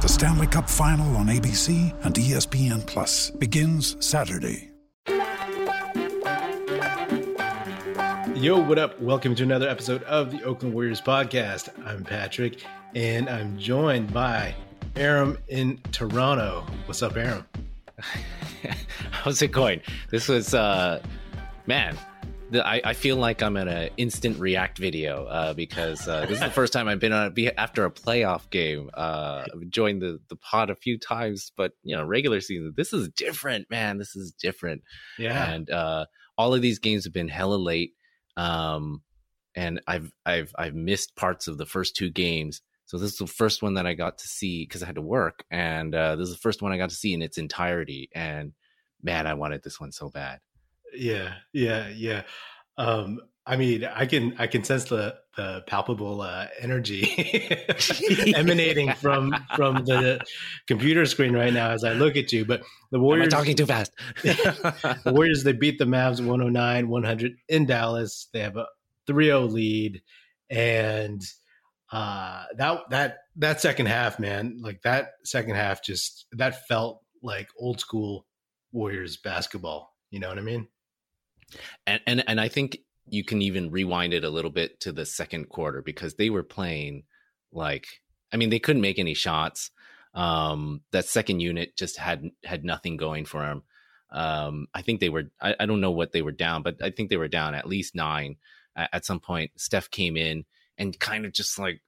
The Stanley Cup Final on ABC and ESPN Plus begins Saturday. Yo, what up? Welcome to another episode of the Oakland Warriors podcast. I'm Patrick, and I'm joined by Aram in Toronto. What's up, Aram? How's it going? This was, uh, man, the, I, I feel like I'm in an instant react video uh, because uh, this is the first time I've been on after a playoff game. Uh, I've joined the, the pod a few times, but you know, regular season, this is different, man. This is different. Yeah. And uh, all of these games have been hella late. Um, and I've I've I've missed parts of the first two games. So this is the first one that I got to see because I had to work, and uh, this is the first one I got to see in its entirety. And man, I wanted this one so bad. Yeah, yeah, yeah. Um, I mean, I can I can sense the the palpable uh, energy emanating from from the computer screen right now as I look at you. But the Warriors talking too fast? the Warriors they beat the Mavs 109-100 in Dallas. They have a 3-0 lead and uh that that that second half, man, like that second half just that felt like old school Warriors basketball. You know what I mean? And and and I think you can even rewind it a little bit to the second quarter because they were playing like I mean they couldn't make any shots. Um, that second unit just had had nothing going for them. Um, I think they were I, I don't know what they were down, but I think they were down at least nine at, at some point. Steph came in and kind of just like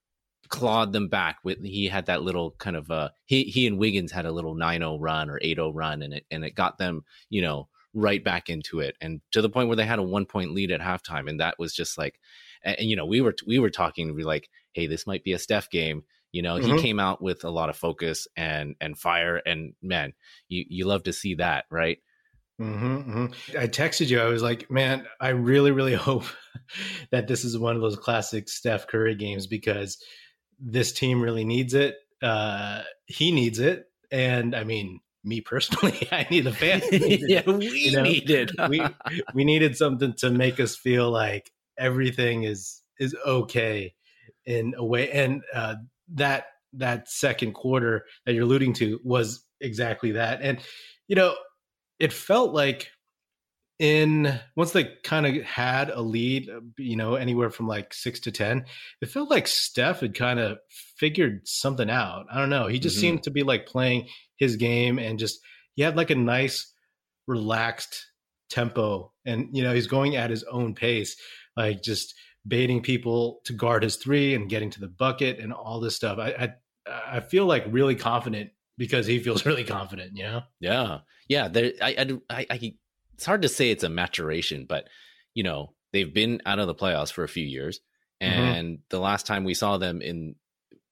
clawed them back with he had that little kind of uh he he and Wiggins had a little 9-0 run or 8-0 run and it and it got them, you know, right back into it and to the point where they had a one point lead at halftime and that was just like and, and, you know we were we were talking we like hey this might be a Steph game you know Mhm. he came out with a lot of focus and and fire and man you you love to see that right hmm I texted you. I was like, man, I really, really hope that this is one of those classic Steph Curry games because this team really needs it. Uh, he needs it. And I mean, me personally, I need a fan. yeah we you know, needed. we we needed something to make us feel like everything is is okay in a way. And uh that that second quarter that you're alluding to was exactly that. And you know it felt like in once they kind of had a lead uh, you know anywhere from like 6 to 10 it felt like Steph had kind of figured something out i don't know he just Mhm. seemed to be like playing his game and just he had like a nice relaxed tempo and you know he's going at his own pace like just baiting people to guard his three and getting to the bucket and all this stuff i i, I feel like really confident because he feels really confident you know Yeah, yeah. There, I, I, I, I, it's hard to say it's a maturation, but you know, they've been out of the playoffs for a few years, Mhm. and the last time we saw them in,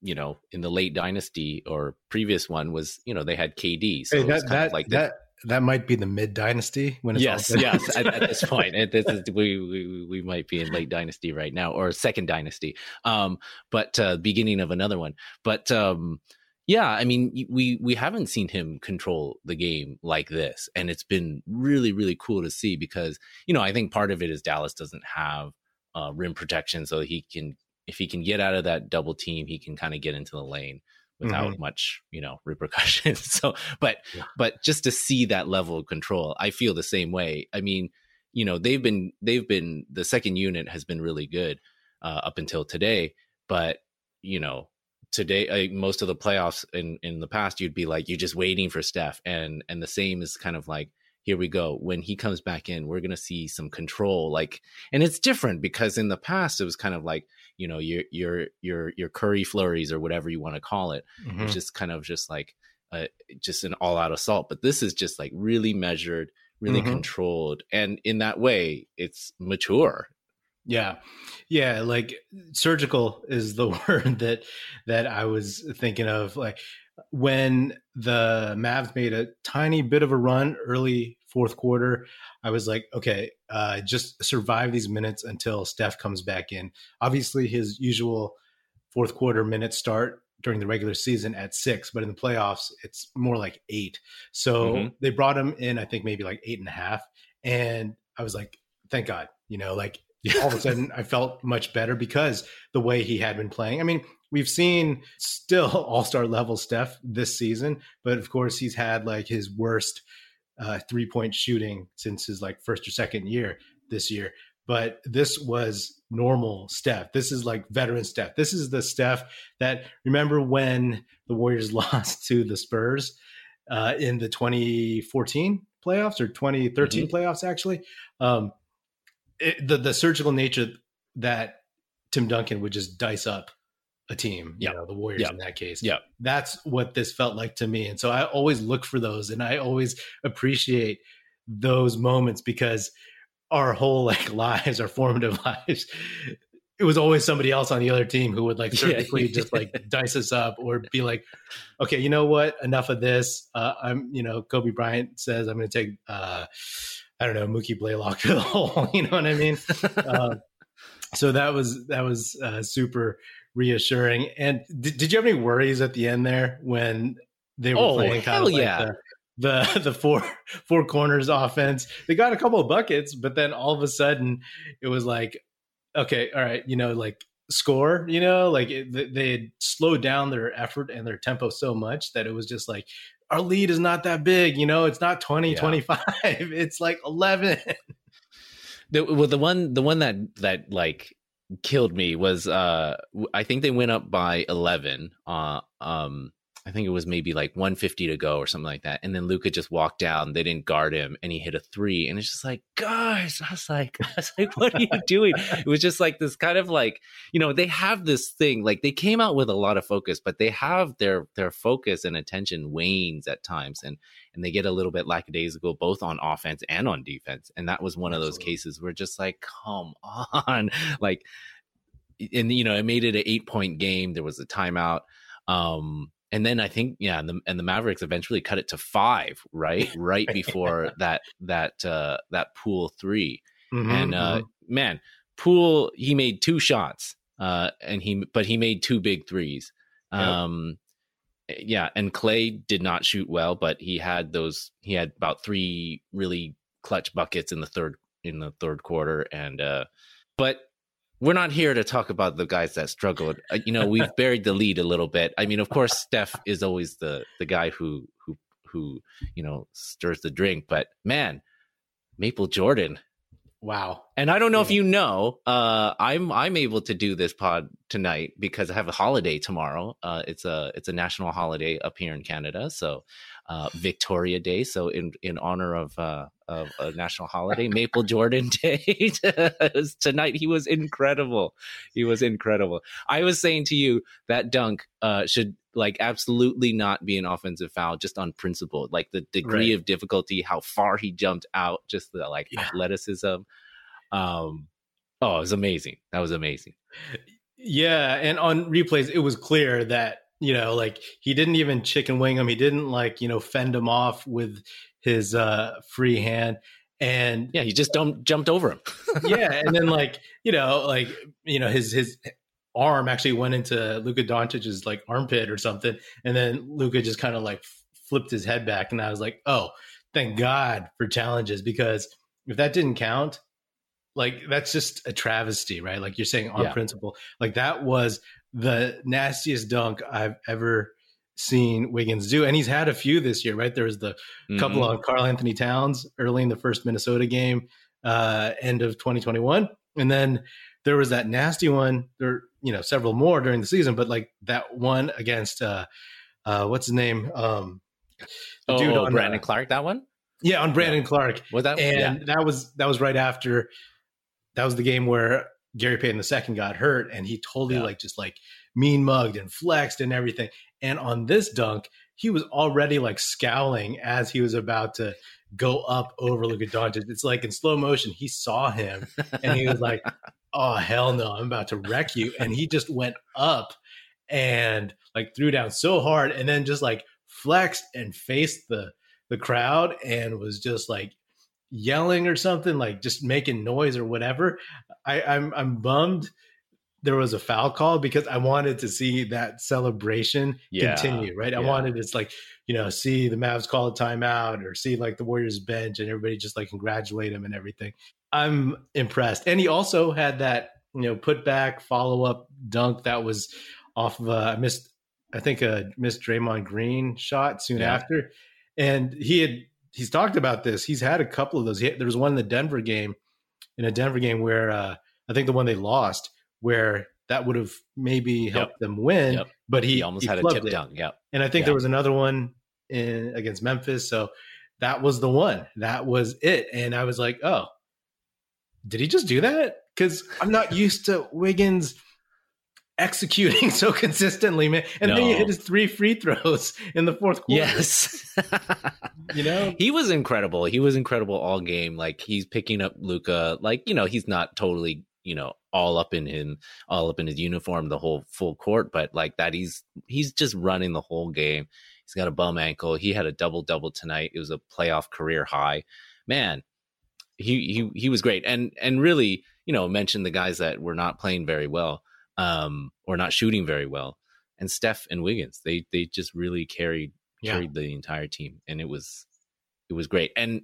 you know, in the late dynasty or previous one was, you know, they had KD, so Hey, that that like the- that that might be the mid dynasty when it's yes, yes. At, at this point, it, this is, we, we we might be in late dynasty right now, or second dynasty. Um, but uh, beginning of another one. But um, yeah, I mean, we we haven't seen him control the game like this, and it's been really really cool to see because you know I think part of it is Dallas doesn't have uh, rim protection, so he can if he can get out of that double team, he can kind of get into the lane without much you know repercussions so but Yeah. but just to see that level of control i feel the same way. I mean you know they've been they've been the second unit has been really good uh, up until today but you know today uh, most of the playoffs in in the past you'd be like you're just waiting for steph and and the same is kind of like here we go. When he comes back in, we're going to see some control. Like, and it's different because in the past, it was kind of like, you know, your, your, your, your curry flurries or whatever you want to call it. Mhm. It's just kind of just like, uh, just an all out assault. But this is just like really measured, really Mhm. controlled. And in that way, it's mature. Yeah. Yeah, like surgical is the word that that I was thinking of like when the Mavs made a tiny bit of a run early fourth quarter, I was like, okay, uh just survive these minutes until Steph comes back in. Obviously his usual fourth quarter minutes start during the regular season at 6, but in the playoffs it's more like 8. So Mhm. they brought him in I think maybe like eight and a half and I was like thank God, you know, like all of a sudden I felt much better because the way he had been playing. I mean, we've seen still all star level Steph this season, but of course he's had like his worst uh, three point shooting since his like first or second year this year. But this was normal Steph. This is like veteran Steph. This is the Steph that remember when the Warriors lost to the Spurs uh, in the 2014 playoffs or 2013 playoffs, actually. Um, it, the the surgical nature that Tim Duncan would just dice up a team, you Yeah. know, the Warriors Yeah. in that case. Yeah. That's what this felt like to me. And so I always look for those and I always appreciate those moments because our whole like lives, our formative lives, it was always somebody else on the other team who would like Yeah. surgically just like dice us up or be like, okay, you know what? Enough of this. Uh, I'm, you know, Kobe Bryant says I'm going to take, uh, I don't know, Mookie Blaylock to the hole. You know what I mean? uh, so that was that was uh, super reassuring. And did, did you have any worries at the end there when they were Oh, playing kind hell of like yeah. the, the the four four corners offense? They got a couple of buckets, but then all of a sudden it was like, okay, all right, you know, like score, you know, like it, they- they had slowed down their effort and their tempo so much that it was just like our lead is not that big, you know, it's not 20, Yeah. 25, it's like 11. the well, the one the one that that like killed me was uh I think they went up by 11 uh um I think it was maybe like 150 to go or something like that and then Luka just walked down they didn't guard him and he hit a 3 and it's just like guys I was like I was like what are you doing? It was just like this kind of like you know they have this thing like they came out with a lot of focus but they have their their focus and attention wanes at times and and they get a little bit lackadaisical both on offense and on defense and that was one of those cases where just like come on like and you know it made it an eight point game there was a timeout um and then i think yeah and the, and the mavericks eventually cut it to five right? Right before that that uh that Poole 3 and uh man Poole he made two shots uh and he but he made two big threes. Yep. um yeah and clay did not shoot well but he had those he had about three really clutch buckets in the third in the third quarter. And uh but we're not here to talk about the guys that struggled. Uh, you know we've buried the lead a little bit. I mean of course steph is always the the guy who who who you know stirs the drink but man maple jordan wow. and I don't know if you know, uh, I'm I'm able to do this pod tonight because I have a holiday tomorrow. Uh, it's a it's a national holiday up here in Canada, so uh, Victoria Day. So in in honor of uh, of a national holiday, Maple Jordan Day tonight. He was incredible. He was incredible. I was saying to you that dunk uh, should like absolutely not be an offensive foul just on principle like the degree Right. of difficulty how far he jumped out just the like Yeah. athleticism um oh it was amazing that was amazing Yeah, and on replays, it was clear that you know, like he didn't even chicken wing him. He didn't like you know fend him off with his uh free hand. And yeah he just jumped over him yeah, and then like you know, like you know, his his arm actually went into Luka Doncic's like armpit or something, and then Luka just kind of like flipped his head back, and I was like, oh, thank God for challenges because if that didn't count, like that's just a travesty, right? Like you're saying on Yeah. principle, like that was the nastiest dunk I've ever seen Wiggins do, and he's had a few this year, right? There was the couple Mhm. on Karl-Anthony Towns early in the first Minnesota game, uh, end of 2021. And then there was that nasty one. There, you know, several more during the season, but like that one against uh, uh, what's his name? Um, oh, dude on, Brandon uh, Clarke that one Yeah, on Brandon yeah. Clarke. Was that and yeah. that was that was right after that was the game where Gary Payton II got hurt and he totally yeah. like just like mean mugged and flexed and everything. And on this dunk, he was already like scowling as he was about to go up over Luka Doncic. It's like in slow motion, he saw him and he was like, "Oh hell no, I'm about to wreck you!" And he just went up and like threw down so hard, and then just like flexed and faced the the crowd and was just like yelling or something, like just making noise or whatever. I, I'm I'm bummed there was a foul call because I wanted to see that celebration yeah. continue, right? I wanted it's like, you know, see the Mavs call a timeout or see like the Warriors bench and everybody just like congratulate him and everything. I'm impressed. And he also had that, you know, put back follow up dunk that was off of uh, I missed I think a missed Draymond Green shot soon yeah. after. And he had he's talked about this. He's had a couple of those. He, there was one in the Denver game, in a Denver game where uh, I think the one they lost where that would have maybe helped yep. them win. Yep. But he, he almost he had a tip it. dunk. Yep. And I think yep. there was another one in against Memphis. So that was the one. That was it. And I was like, oh, did he just do that? Because I'm not used to Wiggins executing so consistently, man. And no. then he hit his three free throws in the fourth quarter. Yes. you know? He was incredible. He was incredible all game. Like he's picking up Luka. Like, you know, he's not totally, you know, all up in him, all up in his uniform, the whole full court. But like that, he's he's just running the whole game. He's got a bum ankle. He had a double double tonight. It was a playoff career high. Man, he he he was great. And and really, you know, mentioned the guys that were not playing very well, um, or not shooting very well. And Steph and Wiggins, they they just really carried yeah. carried the entire team, and it was it was great. And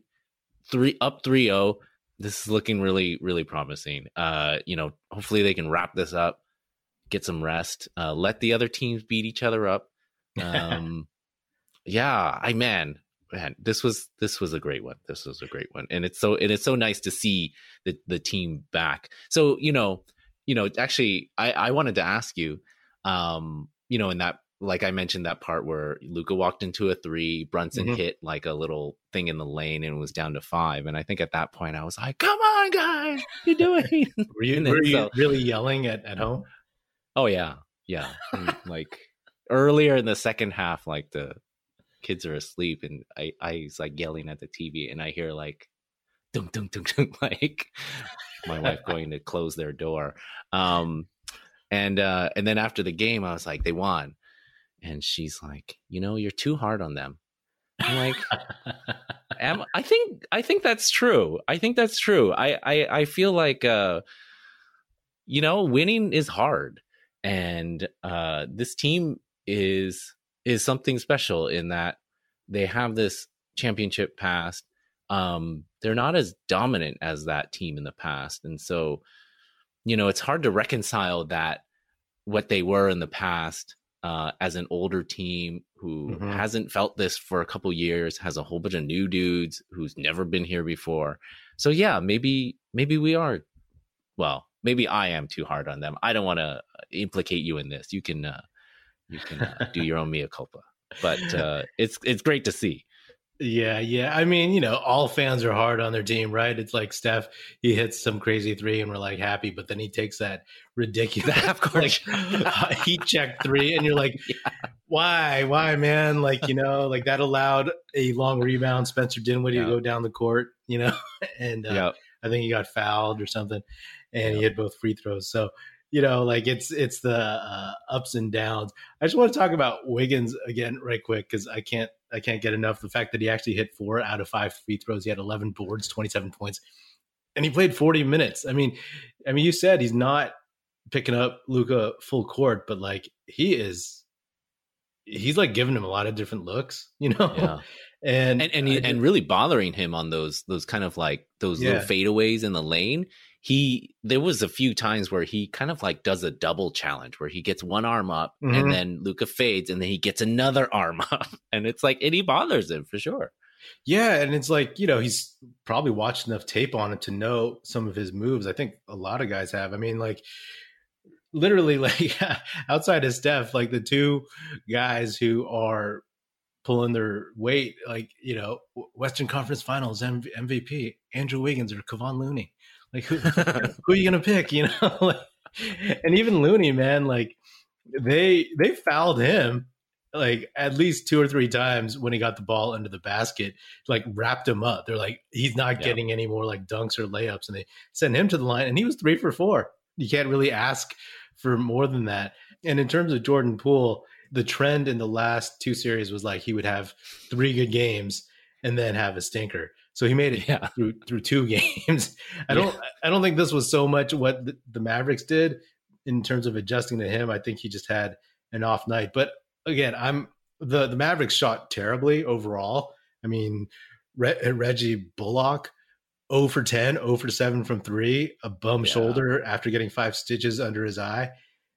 three up 3-0 this is looking really really promising uh you know hopefully they can wrap this up get some rest uh let the other teams beat each other up um yeah i man man this was this was a great one this was a great one and it's so and it's so nice to see the the team back so you know you know actually i i wanted to ask you um you know in that like I mentioned that part where Luka walked into a three, Brunson mm-hmm. hit like a little thing in the lane and was down to five. And I think at that point I was like, "Come on, guys, you're doing?" were you, were you so, really yelling at at home? Oh yeah, yeah. like earlier in the second half, like the kids are asleep, and I I was like yelling at the TV, and I hear like, dunk dunk dunk dunk, like my wife going to close their door. Um, and uh, and then after the game, I was like, they won and she's like, you know, you're too hard on them. I'm like, am, I think I think that's true. I think that's true. I I, I feel like uh, you know, winning is hard, and uh, this team is is something special in that they have this championship past. Um, they're not as dominant as that team in the past, and so you know, it's hard to reconcile that what they were in the past uh, as an older team who mm-hmm. hasn't felt this for a couple years, has a whole bunch of new dudes who's never been here before. So yeah, maybe maybe we are. Well, maybe I am too hard on them. I don't want to implicate you in this. You can uh, you can uh, do your own mea culpa, but uh, it's it's great to see. Yeah, yeah. I mean, you know, all fans are hard on their team, right? It's like Steph, he hits some crazy three and we're like happy, but then he takes that ridiculous half court like, heat check three, and you're like, yeah. why, why, man? Like, you know, like that allowed a long rebound, Spencer Dinwiddie yeah. to go down the court, you know, and uh, yeah. I think he got fouled or something, and he hit both free throws. So, you know, like it's it's the uh, ups and downs. I just want to talk about Wiggins again, right quick, because I can't I can't get enough. The fact that he actually hit four out of five free throws, he had 11 boards, 27 points, and he played 40 minutes. I mean, I mean, you said he's not picking up Luka full court, but like he is, he's like giving him a lot of different looks, you know. Yeah. And and and, he, and really bothering him on those those kind of like those yeah. little fadeaways in the lane he there was a few times where he kind of like does a double challenge where he gets one arm up mm-hmm. and then Luka fades and then he gets another arm up and it's like and he bothers him for sure. Yeah, and it's like you know he's probably watched enough tape on it to know some of his moves. I think a lot of guys have. I mean, like literally, like outside of Steph, like the two guys who are pulling their weight. Like you know, Western Conference Finals MVP Andrew Wiggins or Kevon Looney. Like who, who are you gonna pick? You know, and even Looney, man, like they they fouled him like at least two or three times when he got the ball under the basket, like wrapped him up. They're like, he's not yeah. getting any more like dunks or layups, and they sent him to the line, and he was three for four. You can't really ask for more than that. And in terms of Jordan Poole, the trend in the last two series was like he would have three good games and then have a stinker. So he made it yeah. through through two games. I don't yeah. I don't think this was so much what the, the Mavericks did in terms of adjusting to him. I think he just had an off night. But again, I'm the the Mavericks shot terribly overall. I mean, Re- Reggie Bullock 0 for 10, 0 for 7 from 3, a bum yeah. shoulder after getting five stitches under his eye.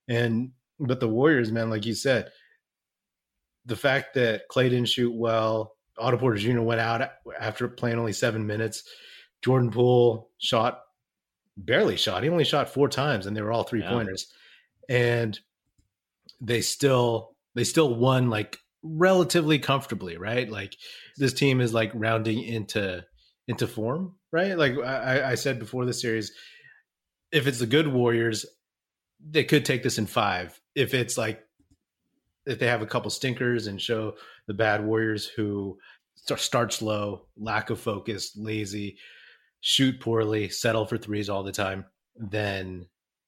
And but the Warriors, man, like you said, the fact that Clay didn't shoot well, Otto Porter Jr. went out after playing only seven minutes. Jordan Poole shot barely shot. He only shot four times, and they were all three yeah. pointers. And they still they still won like relatively comfortably, right? Like this team is like rounding into into form, right? Like I, I said before the series, if it's the good Warriors, they could take this in five. If it's like if they have a couple stinkers and show the bad Warriors who start slow, lack of focus, lazy, shoot poorly, settle for threes all the time, then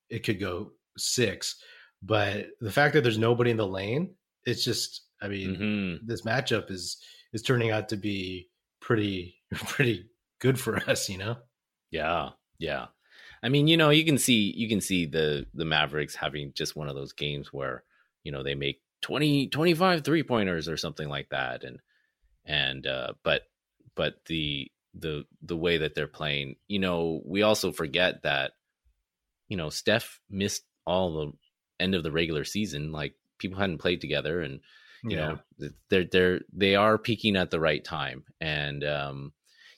it could go six. But the fact that there's nobody in the lane it's just I mean mm-hmm. this matchup is is turning out to be pretty pretty good for us, you know. Yeah, yeah. I mean, you know, you can see you can see the the Mavericks having just one of those games where you know they make 20 25 three pointers or something like that and and uh but but the the the way that they're playing you know we also forget that you know Steph missed all the end of the regular season like people hadn't played together and you yeah. know they're they're they are peaking at the right time and um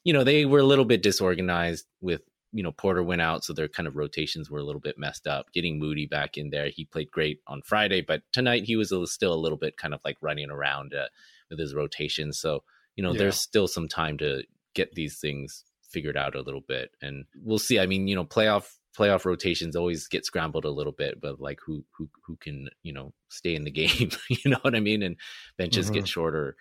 you know they were a little bit disorganized with you know Porter went out so their kind of rotations were a little bit messed up getting Moody back in there he played great on Friday but tonight he was still a little bit kind of like running around uh, with his rotations so you know yeah. there's still some time to get these things figured out a little bit and we'll see i mean you know playoff playoff rotations always get scrambled a little bit, but like who who who can you know stay in the game, you know what I mean? And benches mm-hmm. get shorter.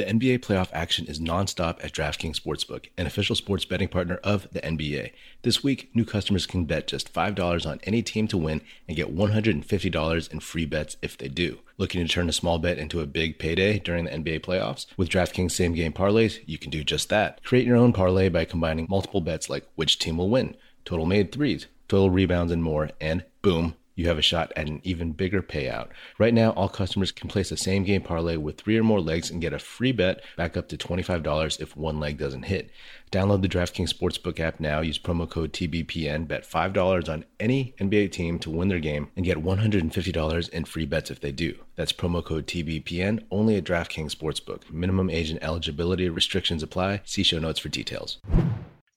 The NBA playoff action is nonstop at DraftKings Sportsbook, an official sports betting partner of the NBA. This week, new customers can bet just $5 on any team to win and get $150 in free bets if they do. Looking to turn a small bet into a big payday during the NBA playoffs? With DraftKings same game parlays, you can do just that. Create your own parlay by combining multiple bets like which team will win total made threes, total rebounds, and more, and boom, you have a shot at an even bigger payout. Right now, all customers can place a same game parlay with three or more legs and get a free bet back up to $25 if one leg doesn't hit. Download the DraftKings Sportsbook app now. Use promo code TBPN. Bet $5 on any NBA team to win their game and get $150 in free bets if they do. That's promo code TBPN only at DraftKings Sportsbook. Minimum age and eligibility restrictions apply. See show notes for details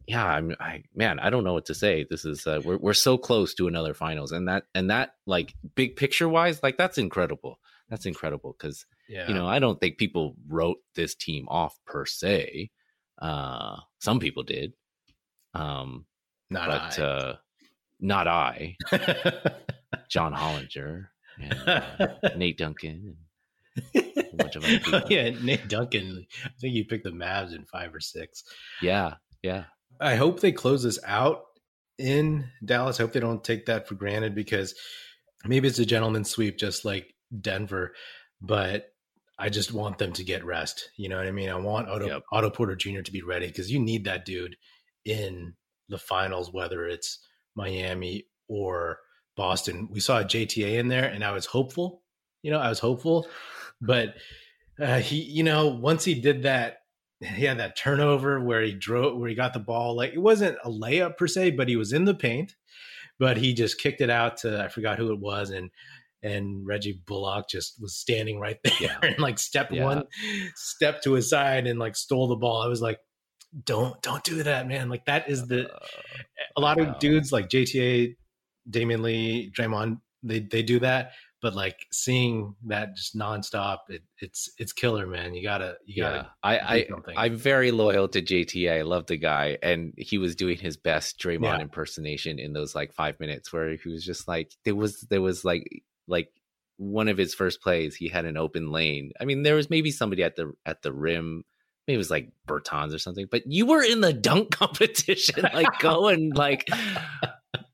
yeah, I'm, I man, I don't know what to say. This is uh, we're we're so close to another finals, and that and that like big picture wise, like that's incredible. That's incredible because yeah. you know I don't think people wrote this team off per se. Uh, some people did, um, not but I. Uh, not I. John Hollinger and uh, Nate Duncan. And a bunch of other people. yeah, Nate Duncan. I think you picked the Mavs in five or six. Yeah, yeah. I hope they close this out in Dallas. I hope they don't take that for granted because maybe it's a gentleman's sweep, just like Denver. But I just want them to get rest. You know what I mean? I want Otto, yep. Otto Porter Jr. to be ready because you need that dude in the finals, whether it's Miami or Boston. We saw a JTA in there, and I was hopeful. You know, I was hopeful, but uh, he, you know, once he did that he had that turnover where he drove where he got the ball like it wasn't a layup per se but he was in the paint but he just kicked it out to i forgot who it was and and reggie bullock just was standing right there yeah. and like stepped yeah. one step to his side and like stole the ball i was like don't don't do that man like that is the uh, a lot of dudes like jta damion lee draymond they they do that but like seeing that just nonstop, it, it's it's killer, man. You gotta you gotta. Yeah, I I I'm very loyal to JTA. I love the guy, and he was doing his best Draymond yeah. impersonation in those like five minutes where he was just like there was there was like like one of his first plays, he had an open lane. I mean, there was maybe somebody at the at the rim maybe it was like Bertans or something, but you were in the dunk competition, like going like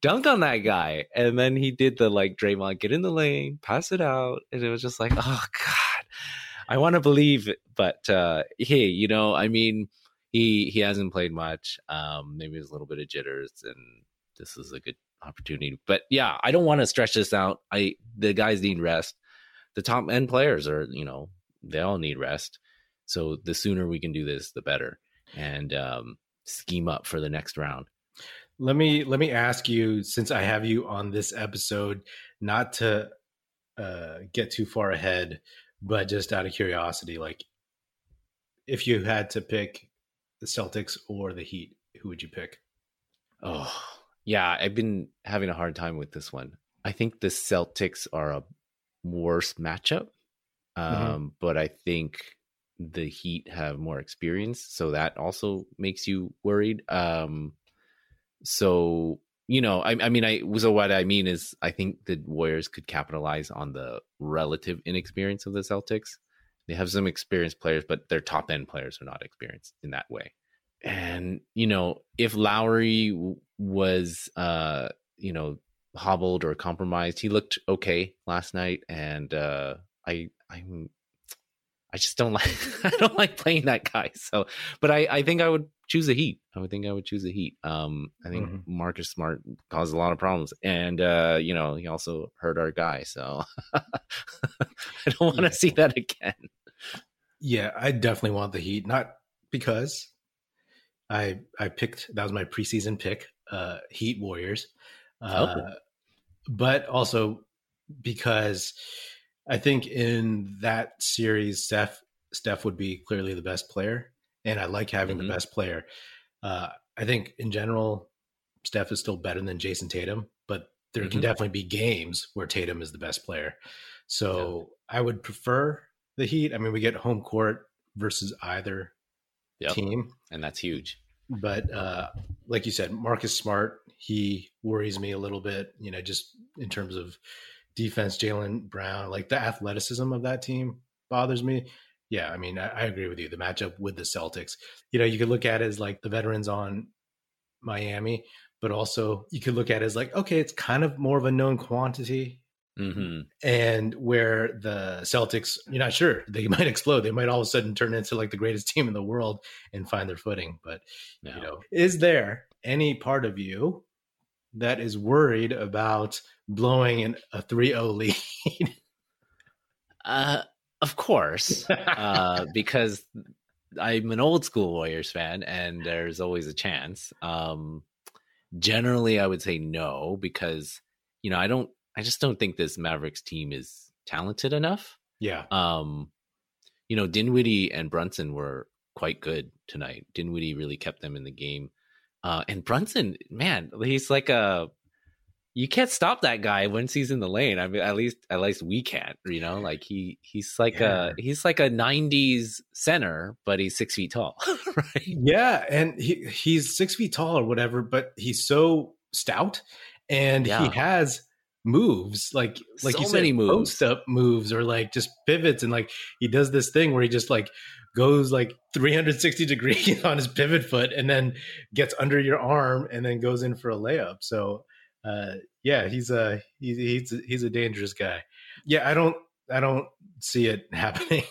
dunk on that guy. And then he did the like Draymond, get in the lane, pass it out. And it was just like, oh God, I want to believe it. But uh hey, you know, I mean, he he hasn't played much. Um, maybe there's a little bit of jitters and this is a good opportunity. But yeah, I don't want to stretch this out. I the guys need rest. The top end players are, you know, they all need rest. So the sooner we can do this, the better, and um, scheme up for the next round. Let me let me ask you, since I have you on this episode, not to uh, get too far ahead, but just out of curiosity, like if you had to pick the Celtics or the Heat, who would you pick? Oh, yeah, I've been having a hard time with this one. I think the Celtics are a worse matchup, mm-hmm. um, mm-hmm. but I think the Heat have more experience, so that also makes you worried. Um, so you know, I, I mean, I so what I mean is, I think the Warriors could capitalize on the relative inexperience of the Celtics. They have some experienced players, but their top end players are not experienced in that way. And you know, if Lowry was, uh, you know, hobbled or compromised, he looked okay last night, and uh, I, I'm I just don't like I don't like playing that guy. So, but I I think I would choose the Heat. I would think I would choose the Heat. Um, I think mm-hmm. Marcus Smart caused a lot of problems, and uh, you know he also hurt our guy. So I don't want to yeah. see that again. Yeah, I definitely want the Heat. Not because I I picked that was my preseason pick, uh, Heat Warriors, uh, okay. but also because I think in that series, Steph Steph would be clearly the best player, and I like having mm-hmm. the best player. Uh, I think in general, Steph is still better than Jayson Tatum, but there mm-hmm. can definitely be games where Tatum is the best player. So yeah. I would prefer the Heat. I mean, we get home court versus either yep. team, and that's huge. But uh, like you said, Marcus Smart, he worries me a little bit. You know, just in terms of defense, Jaylen Brown, like the athleticism of that team bothers me. Yeah, I mean, I, I, agree with you. The matchup with the Celtics, you know, you could look at it as like the veterans on Miami, but also you could look at it as like, okay, it's kind of more of a known quantity. Mm-hmm. And where the Celtics, you're not sure they might explode. They might all of a sudden turn into like the greatest team in the world and find their footing. But no. you know, is there any part of you that is worried about blowing in a 3-0 lead? uh, of course, uh, because I'm an old school Warriors fan, and there's always a chance. Um, generally, I would say no because you know I don't. I just don't think this Mavericks team is talented enough. Yeah. Um, you know, Dinwiddie and Brunson were quite good tonight. Dinwiddie really kept them in the game. Uh, and Brunson, man, he's like a you can't stop that guy once he's in the lane. I mean, at least at least we can't. You know, like he he's like yeah. a he's like a '90s center, but he's six feet tall, right? Yeah, and he he's six feet tall or whatever, but he's so stout, and yeah. he has moves like like so you said, many moves, post up moves, or like just pivots, and like he does this thing where he just like goes like 360 degrees on his pivot foot and then gets under your arm and then goes in for a layup. So uh, yeah, he's a he's he's a, he's a dangerous guy. Yeah, I don't I don't see it happening.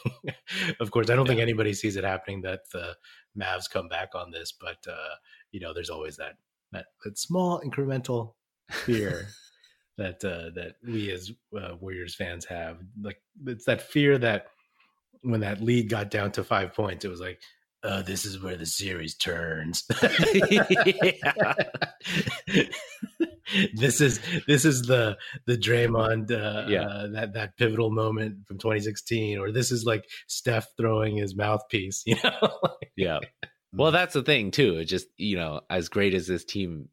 of course, I don't yeah. think anybody sees it happening that the Mavs come back on this, but uh, you know, there's always that that, that small incremental fear that uh, that we as uh, Warriors fans have. Like it's that fear that when that lead got down to five points, it was like, oh, this is where the series turns. this is this is the the Draymond uh, yeah. Uh, that that pivotal moment from 2016, or this is like Steph throwing his mouthpiece. You know? yeah. Well, that's the thing too. It just you know, as great as this team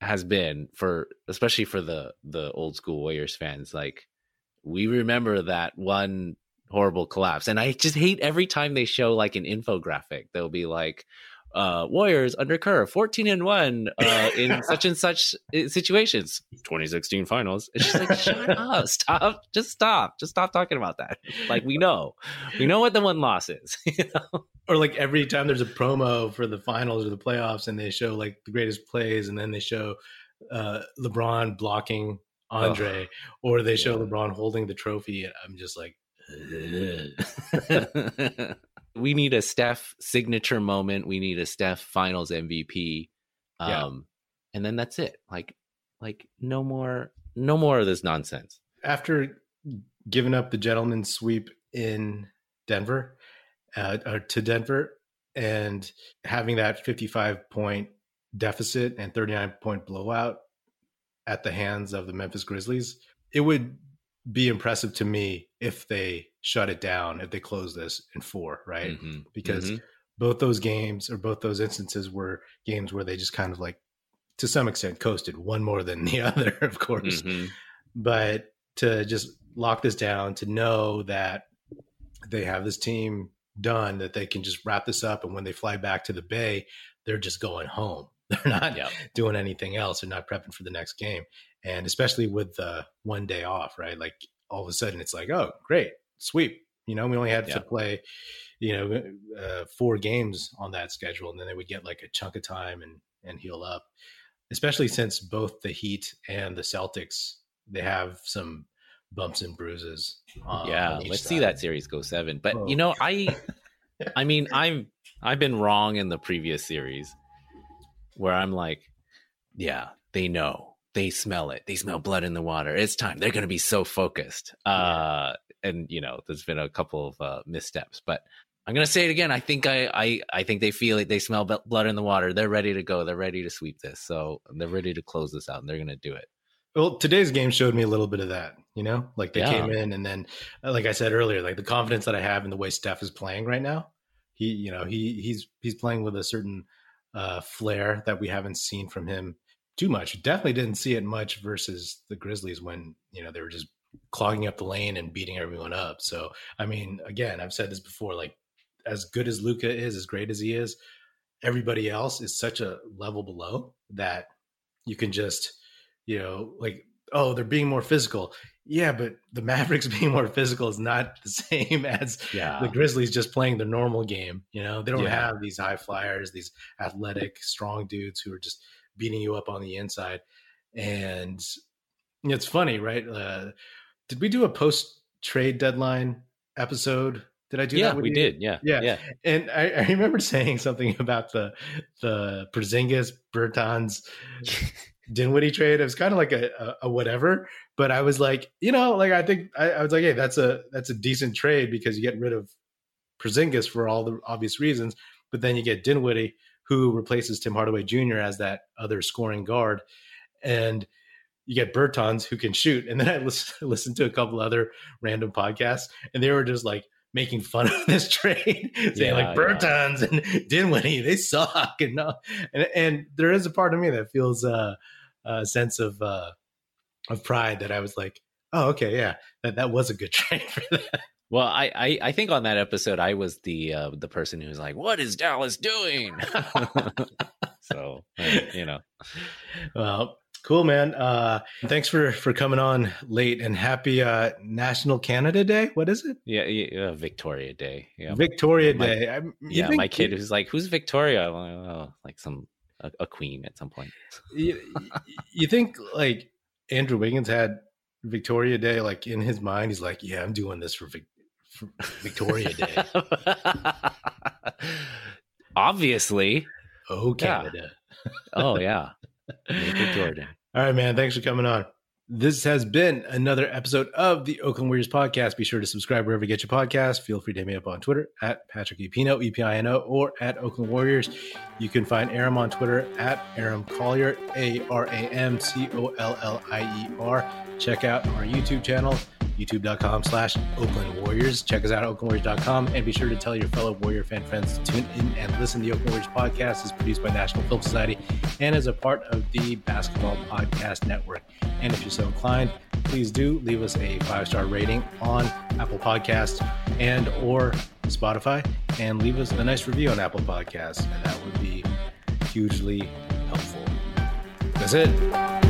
has been for, especially for the the old school Warriors fans, like we remember that one horrible collapse. And I just hate every time they show like an infographic. They'll be like, uh, Warriors under curve, 14 and 1 uh, in such and such uh, situations. 2016 finals. It's just like, shut up. Stop. Just stop. Just stop talking about that. Like, we know. We know what the one loss is. You know? Or like every time there's a promo for the finals or the playoffs and they show like the greatest plays and then they show uh, LeBron blocking Andre oh, or they show yeah. LeBron holding the trophy. I'm just like, we need a Steph signature moment. We need a Steph Finals MVP. Um, yeah. and then that's it. Like, like no more, no more of this nonsense. After giving up the gentleman sweep in Denver, uh, to Denver, and having that 55 point deficit and 39 point blowout at the hands of the Memphis Grizzlies, it would be impressive to me if they shut it down, if they close this in four, right? Mm-hmm. Because mm-hmm. both those games or both those instances were games where they just kind of like, to some extent, coasted one more than the other, of course. Mm-hmm. But to just lock this down, to know that they have this team done, that they can just wrap this up, and when they fly back to the Bay, they're just going home. They're not yep. doing anything else. They're not prepping for the next game. And especially with the one day off, right? Like all of a sudden it's like, oh, great, sweep. You know, we only had to play, you know, uh, four games on that schedule, and then they would get like a chunk of time and and heal up. Especially since both the Heat and the Celtics they have some bumps and bruises. Um, yeah, let's side. see that series go seven. But oh. you know, I, I mean, I've I've been wrong in the previous series where I'm like, yeah, they know, they smell it, they smell blood in the water. It's time. They're going to be so focused. Uh, and you know, there's been a couple of uh, missteps, but I'm going to say it again. I think I, I, I think they feel it. They smell blood in the water. They're ready to go. They're ready to sweep this. So they're ready to close this out, and they're going to do it. Well, today's game showed me a little bit of that. You know, like they yeah. came in, and then, like I said earlier, like the confidence that I have in the way Steph is playing right now. He, you know, he he's he's playing with a certain uh, flair that we haven't seen from him too much. Definitely didn't see it much versus the Grizzlies when you know they were just clogging up the lane and beating everyone up. So I mean, again, I've said this before. Like as good as Luka is, as great as he is, everybody else is such a level below that you can just you know like oh they're being more physical yeah, but the Mavericks being more physical is not the same as yeah. the Grizzlies just playing the normal game. You know, they don't yeah. have these high flyers, these athletic, strong dudes who are just beating you up on the inside. And it's funny, right? Uh, did we do a post trade deadline episode? Did I do yeah, that? we you? did. Yeah, yeah, yeah. And I, I remember saying something about the the Porzingis Bertans Dinwiddie trade. It was kind of like a, a, a, whatever, but I was like, you know, like I think I, I, was like, hey, that's a that's a decent trade because you get rid of Porzingis for all the obvious reasons, but then you get Dinwiddie who replaces Tim Hardaway Jr. as that other scoring guard, and you get Bertans who can shoot. And then I listen, listened to a couple other random podcasts, and they were just like making fun of this trade, saying yeah, like Bertans yeah. and Dinwiddie they suck, and, uh, and and there is a part of me that feels. uh a sense of uh, of pride that I was like, oh, okay, yeah, that that was a good trade for that. Well, I, I, I think on that episode I was the uh, the person who was like, "What is Dallas doing?" so you know, well, cool, man. Uh, thanks for for coming on late and happy uh, National Canada Day. What is it? Yeah, yeah Victoria Day. Yeah, Victoria my, Day. I, yeah, my kid who's like, "Who's Victoria?" Like, oh, like some a, a queen at some point. you, you think like Andrew Wiggins had Victoria Day like in his mind? He's like, yeah, I'm doing this for, Vic- for Victoria Day. Obviously. Oh, Canada. Yeah. oh yeah. Victoria All right, man. Thanks for coming on. This has been another episode of the Oakland Warriors podcast. Be sure to subscribe wherever you get your podcast. Feel free to hit me up on Twitter at Patrick Epino, E-P-I-N-O, or at Oakland Warriors. You can find Aram on Twitter at Aram Collier, A-R-A-M-C-O-L-L-I-E-R. Check out our YouTube channel, youtube.com slash Oakland Warriors. Check us out at oaklandwarriors.com and be sure to tell your fellow Warrior fan friends to tune in and listen. The Oakland Warriors podcast is produced by National Film Society and is a part of the Basketball Podcast Network. And if you're so inclined, please do leave us a five star rating on Apple Podcasts and or Spotify, and leave us a nice review on Apple Podcasts, and that would be hugely helpful. That's it.